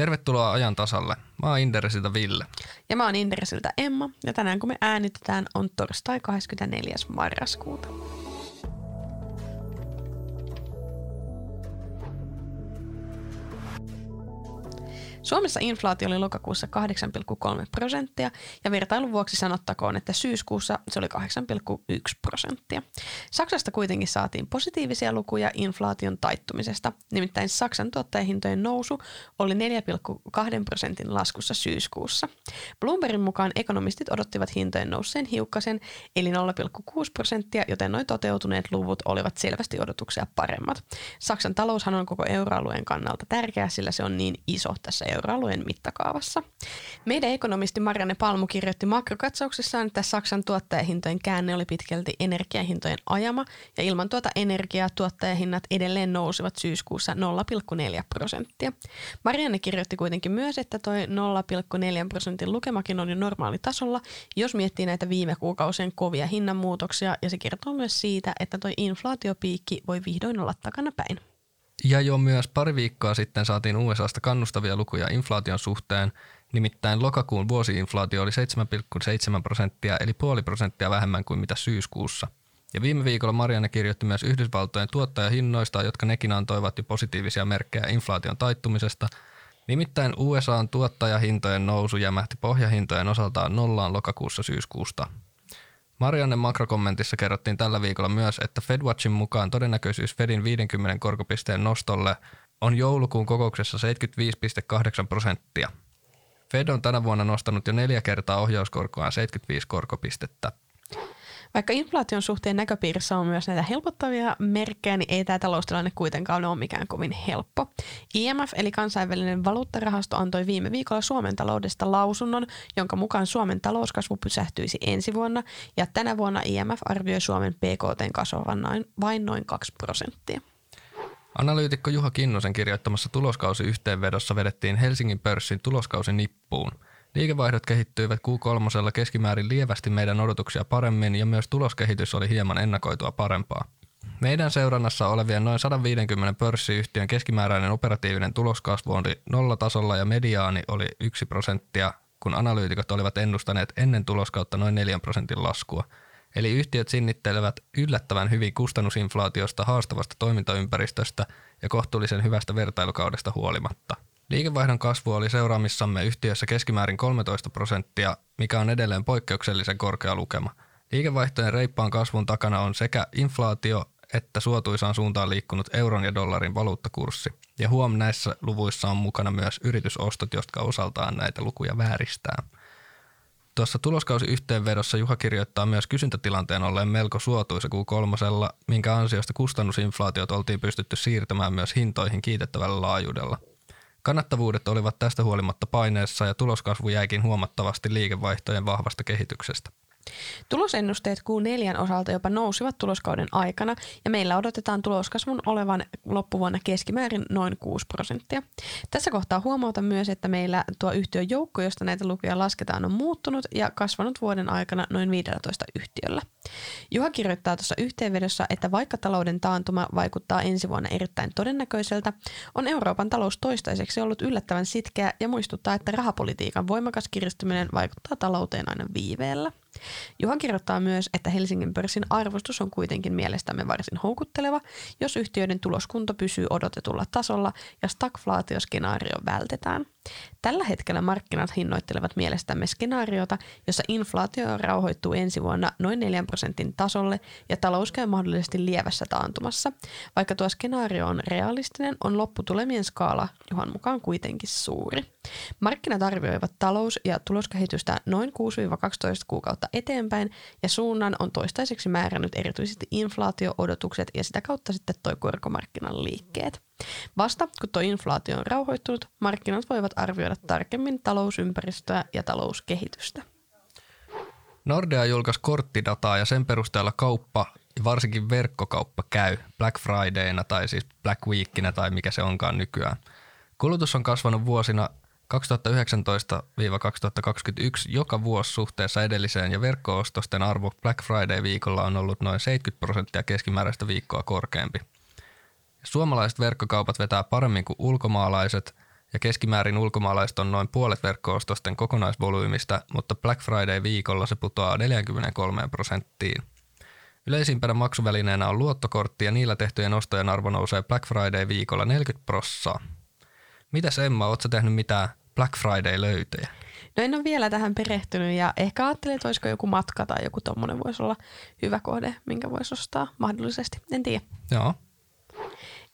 Tervetuloa ajan tasalle. Mä oon Inderesiltä Ville. Ja mä oon Inderesiltä Emma, ja tänään kun me äänitetään on torstai 24. marraskuuta. Suomessa inflaatio oli lokakuussa 8,3 prosenttia ja vertailun vuoksi sanottakoon, että syyskuussa se oli 8,1 prosenttia. Saksasta kuitenkin saatiin positiivisia lukuja inflaation taittumisesta, nimittäin Saksan tuottajahintojen nousu oli 4,2 prosentin laskussa syyskuussa. Bloombergin mukaan ekonomistit odottivat hintojen nousseen hiukkasen eli 0,6 prosenttia, joten noin toteutuneet luvut olivat selvästi odotuksia paremmat. Saksan taloushan on koko euroalueen kannalta tärkeä, sillä se on niin iso tässä euroalueen mittakaavassa. Meidän ekonomisti Marianne Palmu kirjoitti makrokatsauksessaan, että Saksan tuottajahintojen käänne oli pitkälti energiahintojen ajama ja ilman tuota energiaa tuottajahinnat edelleen nousivat syyskuussa 0,4 prosenttia. Marianne kirjoitti kuitenkin myös, että toi 0,4 prosentin lukemakin on jo normaali tasolla, jos miettii näitä viime kuukausien kovia hinnanmuutoksia ja se kertoo myös siitä, että toi inflaatiopiikki voi vihdoin olla takana päin. Ja jo myös pari viikkoa sitten saatiin USAsta kannustavia lukuja inflaation suhteen, nimittäin lokakuun vuosiinflaatio oli 7,7 prosenttia eli puoli prosenttia vähemmän kuin mitä syyskuussa. Ja viime viikolla Marianne kirjoitti myös Yhdysvaltojen tuottajahinnoista, jotka nekin antoivat jo positiivisia merkkejä inflaation taittumisesta. Nimittäin USAn tuottajahintojen nousu jämähti pohjahintojen osaltaan nollaan lokakuussa syyskuusta. Marianne makrokommentissa kerrottiin tällä viikolla myös, että FedWatchin mukaan todennäköisyys Fedin 50 korkopisteen nostolle on joulukuun kokouksessa 75,8 prosenttia. Fed on tänä vuonna nostanut jo neljä kertaa ohjauskorkoaan 75 korkopistettä. Vaikka inflaation suhteen näköpiirissä on myös näitä helpottavia merkkejä, niin ei tämä taloustilanne kuitenkaan ole mikään kovin helppo. IMF eli kansainvälinen valuuttarahasto antoi viime viikolla Suomen taloudesta lausunnon, jonka mukaan Suomen talouskasvu pysähtyisi ensi vuonna ja tänä vuonna IMF arvioi Suomen BKT kasvavan vain noin 2 prosenttia. Analyytikko Juha Kinnusen kirjoittamassa tuloskausiyhteenvedossa vedettiin Helsingin pörssin tuloskausi nippuun – Liikevaihdot kehittyivät Q3 keskimäärin lievästi meidän odotuksia paremmin ja myös tuloskehitys oli hieman ennakoitua parempaa. Meidän seurannassa olevien noin 150 pörssiyhtiön keskimääräinen operatiivinen tuloskasvu oli nollatasolla ja mediaani oli 1 prosenttia, kun analyytikot olivat ennustaneet ennen tuloskautta noin 4 prosentin laskua. Eli yhtiöt sinnittelevät yllättävän hyvin kustannusinflaatiosta, haastavasta toimintaympäristöstä ja kohtuullisen hyvästä vertailukaudesta huolimatta – Liikevaihdon kasvu oli seuraamissamme yhtiössä keskimäärin 13 prosenttia, mikä on edelleen poikkeuksellisen korkea lukema. Liikevaihtojen reippaan kasvun takana on sekä inflaatio että suotuisaan suuntaan liikkunut euron ja dollarin valuuttakurssi. Ja huom näissä luvuissa on mukana myös yritysostot, jotka osaltaan näitä lukuja vääristää. Tuossa tuloskausiyhteenvedossa Juha kirjoittaa myös kysyntätilanteen olleen melko suotuisa kuin kolmosella, minkä ansiosta kustannusinflaatiot oltiin pystytty siirtämään myös hintoihin kiitettävällä laajuudella – Kannattavuudet olivat tästä huolimatta paineessa ja tuloskasvu jäikin huomattavasti liikevaihtojen vahvasta kehityksestä. Tulosennusteet Q4 osalta jopa nousivat tuloskauden aikana ja meillä odotetaan tuloskasvun olevan loppuvuonna keskimäärin noin 6 prosenttia. Tässä kohtaa huomauta myös, että meillä tuo yhtiön joukko, josta näitä lukuja lasketaan, on muuttunut ja kasvanut vuoden aikana noin 15 yhtiöllä. Juha kirjoittaa tuossa yhteenvedossa, että vaikka talouden taantuma vaikuttaa ensi vuonna erittäin todennäköiseltä, on Euroopan talous toistaiseksi ollut yllättävän sitkeä ja muistuttaa, että rahapolitiikan voimakas kiristyminen vaikuttaa talouteen aina viiveellä. Juha kirjoittaa myös, että Helsingin pörssin arvostus on kuitenkin mielestämme varsin houkutteleva, jos yhtiöiden tuloskunto pysyy odotetulla tasolla ja stagflaatioskenaario vältetään. Tällä hetkellä markkinat hinnoittelevat mielestämme skenaariota, jossa inflaatio rauhoittuu ensi vuonna noin 4 prosentin tasolle ja talous käy mahdollisesti lievässä taantumassa. Vaikka tuo skenaario on realistinen, on lopputulemien skaala Juhan mukaan kuitenkin suuri. Markkinat arvioivat talous- ja tuloskehitystä noin 6-12 kuukautta eteenpäin ja suunnan on toistaiseksi määrännyt erityisesti inflaatio-odotukset ja sitä kautta sitten toi korkomarkkinan liikkeet. Vasta kun tuo inflaatio on rauhoittunut, markkinat voivat arvioida tarkemmin talousympäristöä ja talouskehitystä. Nordea julkaisi korttidataa ja sen perusteella kauppa ja varsinkin verkkokauppa käy Black Fridayna tai siis Black Weekinä tai mikä se onkaan nykyään. Kulutus on kasvanut vuosina 2019-2021 joka vuosi suhteessa edelliseen ja verkkoostosten arvo Black Friday-viikolla on ollut noin 70 prosenttia keskimääräistä viikkoa korkeampi. Suomalaiset verkkokaupat vetää paremmin kuin ulkomaalaiset ja keskimäärin ulkomaalaiset on noin puolet verkkoostosten kokonaisvolyymista, mutta Black Friday-viikolla se putoaa 43 prosenttiin. Yleisimpänä maksuvälineenä on luottokortti ja niillä tehtyjen ostojen arvo nousee Black Friday-viikolla 40 prossaa. Mitäs Emma, ootko tehnyt mitään Black Friday-löytöjä? No en ole vielä tähän perehtynyt ja ehkä ajattelin, että olisiko joku matka tai joku tommonen voisi olla hyvä kohde, minkä voisi ostaa mahdollisesti. En tiedä. Joo.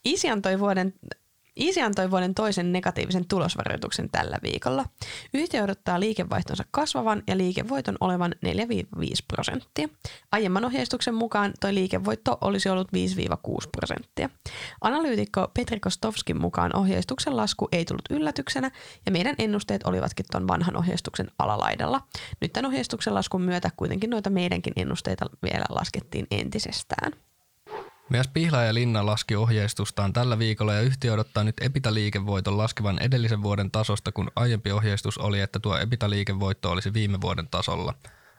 Isi antoi vuoden Easy antoi vuoden toisen negatiivisen tulosvaroituksen tällä viikolla. Yhtiö odottaa liikevaihtonsa kasvavan ja liikevoiton olevan 4-5 prosenttia. Aiemman ohjeistuksen mukaan toi liikevoitto olisi ollut 5-6 prosenttia. Analyytikko Petri Kostovskin mukaan ohjeistuksen lasku ei tullut yllätyksenä ja meidän ennusteet olivatkin tuon vanhan ohjeistuksen alalaidalla. Nyt tämän ohjeistuksen laskun myötä kuitenkin noita meidänkin ennusteita vielä laskettiin entisestään. Myös Pihla ja Linna laski ohjeistustaan tällä viikolla ja yhtiö odottaa nyt Epita-liikevoiton laskevan edellisen vuoden tasosta, kun aiempi ohjeistus oli, että tuo Epita-liikevoitto olisi viime vuoden tasolla.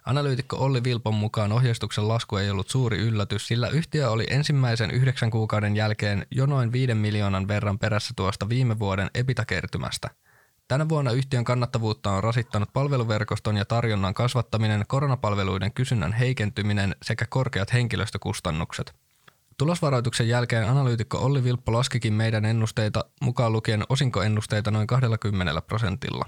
Analyytikko Olli Vilpon mukaan ohjeistuksen lasku ei ollut suuri yllätys, sillä yhtiö oli ensimmäisen yhdeksän kuukauden jälkeen jo noin viiden miljoonan verran perässä tuosta viime vuoden Epita-kertymästä. Tänä vuonna yhtiön kannattavuutta on rasittanut palveluverkoston ja tarjonnan kasvattaminen, koronapalveluiden kysynnän heikentyminen sekä korkeat henkilöstökustannukset. Tulosvaroituksen jälkeen analyytikko Olli Vilppo laskikin meidän ennusteita mukaan lukien osinkoennusteita noin 20 prosentilla.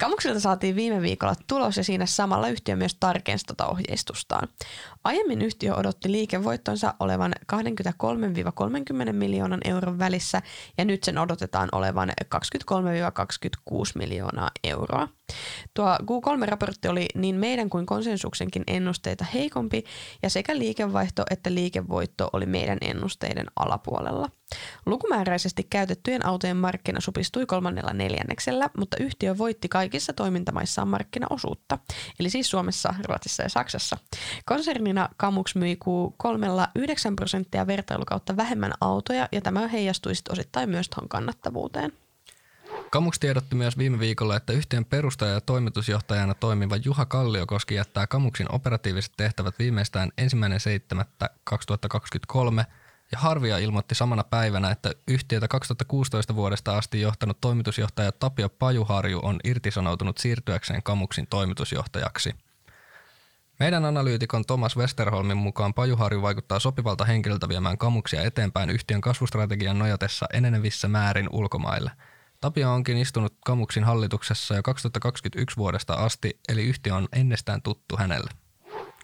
Kamuksilta saatiin viime viikolla tulos ja siinä samalla yhtiö myös tarkensi tuota ohjeistustaan. Aiemmin yhtiö odotti liikevoittonsa olevan 23-30 miljoonan euron välissä ja nyt sen odotetaan olevan 23-26 miljoonaa euroa. Tuo Q3-raportti oli niin meidän kuin konsensuksenkin ennusteita heikompi ja sekä liikevaihto että liikevoitto oli meidän ennusteiden alapuolella. Lukumääräisesti käytettyjen autojen markkina supistui kolmannella neljänneksellä, mutta yhtiö voitti kaikissa toimintamaissaan markkinaosuutta, eli siis Suomessa, Ruotsissa ja Saksassa. Konsernina Kamux myi Q3 9 prosenttia vertailukautta vähemmän autoja ja tämä heijastui osittain myös tuohon kannattavuuteen. Kamux tiedotti myös viime viikolla, että yhtiön perustaja ja toimitusjohtajana toimiva Juha Kalliokoski jättää Kamuksin operatiiviset tehtävät viimeistään 1.7.2023 ja Harvia ilmoitti samana päivänä, että yhtiötä 2016 vuodesta asti johtanut toimitusjohtaja Tapio Pajuharju on irtisanoutunut siirtyäkseen Kamuksin toimitusjohtajaksi. Meidän analyytikon Thomas Westerholmin mukaan Pajuharju vaikuttaa sopivalta henkilöltä viemään Kamuksia eteenpäin yhtiön kasvustrategian nojatessa enenevissä määrin ulkomaille – Tapio onkin istunut Kamuksin hallituksessa jo 2021 vuodesta asti, eli yhtiö on ennestään tuttu hänelle.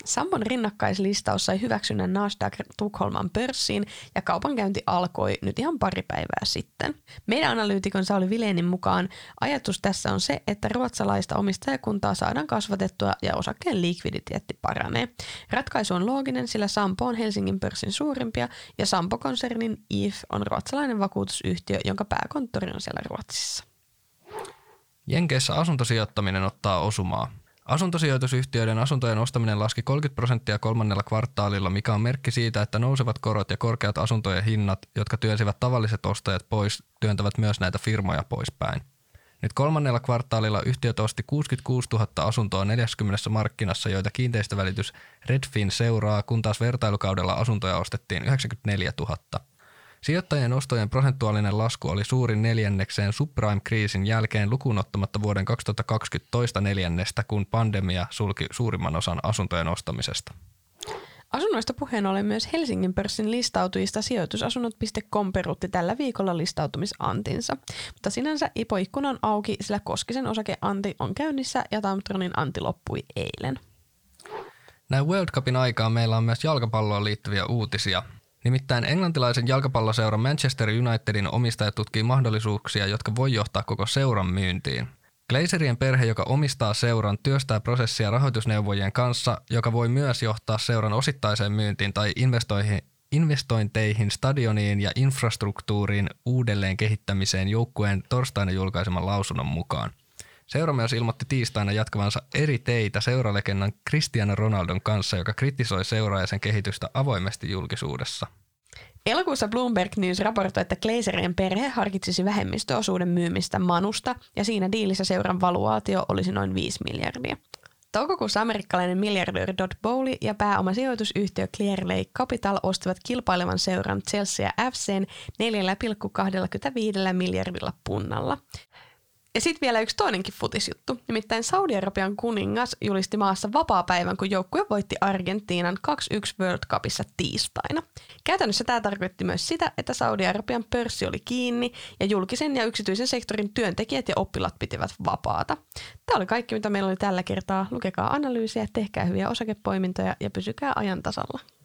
Sampon rinnakkaislistaus sai hyväksynnän Nasdaq Tukholman pörssiin ja kaupankäynti alkoi nyt ihan pari päivää sitten. Meidän analyytikon Sauli Vilenin mukaan ajatus tässä on se, että ruotsalaista omistajakuntaa saadaan kasvatettua ja osakkeen likviditeetti paranee. Ratkaisu on looginen, sillä Sampo on Helsingin pörssin suurimpia ja Sampo-konsernin IF on ruotsalainen vakuutusyhtiö, jonka pääkonttori on siellä Ruotsissa. Jenkeissä asuntosijoittaminen ottaa osumaa. Asuntosijoitusyhtiöiden asuntojen ostaminen laski 30 prosenttia kolmannella kvartaalilla, mikä on merkki siitä, että nousevat korot ja korkeat asuntojen hinnat, jotka työnsivät tavalliset ostajat pois, työntävät myös näitä firmoja poispäin. Nyt kolmannella kvartaalilla yhtiöt osti 66 000 asuntoa 40 markkinassa, joita kiinteistövälitys Redfin seuraa, kun taas vertailukaudella asuntoja ostettiin 94 000. Sijoittajien ostojen prosentuaalinen lasku oli suurin neljännekseen subprime-kriisin jälkeen lukuun ottamatta vuoden 2020 toista neljännestä, kun pandemia sulki suurimman osan asuntojen ostamisesta. Asunnoista puheen ollen myös Helsingin pörssin listautujista sijoitusasunnot.com peruutti tällä viikolla listautumisantinsa. Mutta sinänsä Ipo-ikkuna on auki, sillä Koskisen osakeanti on käynnissä ja Tamtronin anti loppui eilen. Näin World Cupin aikaan meillä on myös jalkapalloon liittyviä uutisia. Nimittäin englantilaisen jalkapalloseuran Manchester Unitedin omistaja tutkii mahdollisuuksia, jotka voi johtaa koko seuran myyntiin. Glazerien perhe, joka omistaa seuran, työstää prosessia rahoitusneuvojien kanssa, joka voi myös johtaa seuran osittaiseen myyntiin tai investointeihin stadioniin ja infrastruktuuriin uudelleen kehittämiseen joukkueen torstaina julkaiseman lausunnon mukaan. Seura myös ilmoitti tiistaina jatkavansa eri teitä seuralegennan Cristiano Ronaldon kanssa, joka kritisoi seuraa ja sen kehitystä avoimesti julkisuudessa. Elokuussa Bloomberg News raportoi, että Glazerien perhe harkitsisi vähemmistöosuuden myymistä Manusta ja siinä diilissä seuran valuaatio olisi noin 5 miljardia. Toukokuussa amerikkalainen miljardööri Dodd Bowley ja pääomasijoitusyhtiö Clear Lake Capital ostivat kilpailevan seuran Chelsea FCn 4,25 miljardilla punnalla. Ja sitten vielä yksi toinenkin futisjuttu. Nimittäin Saudi-Arabian kuningas julisti maassa vapaa-päivän, kun joukkue voitti Argentiinan 2-1 World Cupissa tiistaina. Käytännössä tämä tarkoitti myös sitä, että Saudi-Arabian pörssi oli kiinni ja julkisen ja yksityisen sektorin työntekijät ja oppilat pitivät vapaata. Tämä oli kaikki, mitä meillä oli tällä kertaa. Lukekaa analyysiä, tehkää hyviä osakepoimintoja ja pysykää ajan tasalla.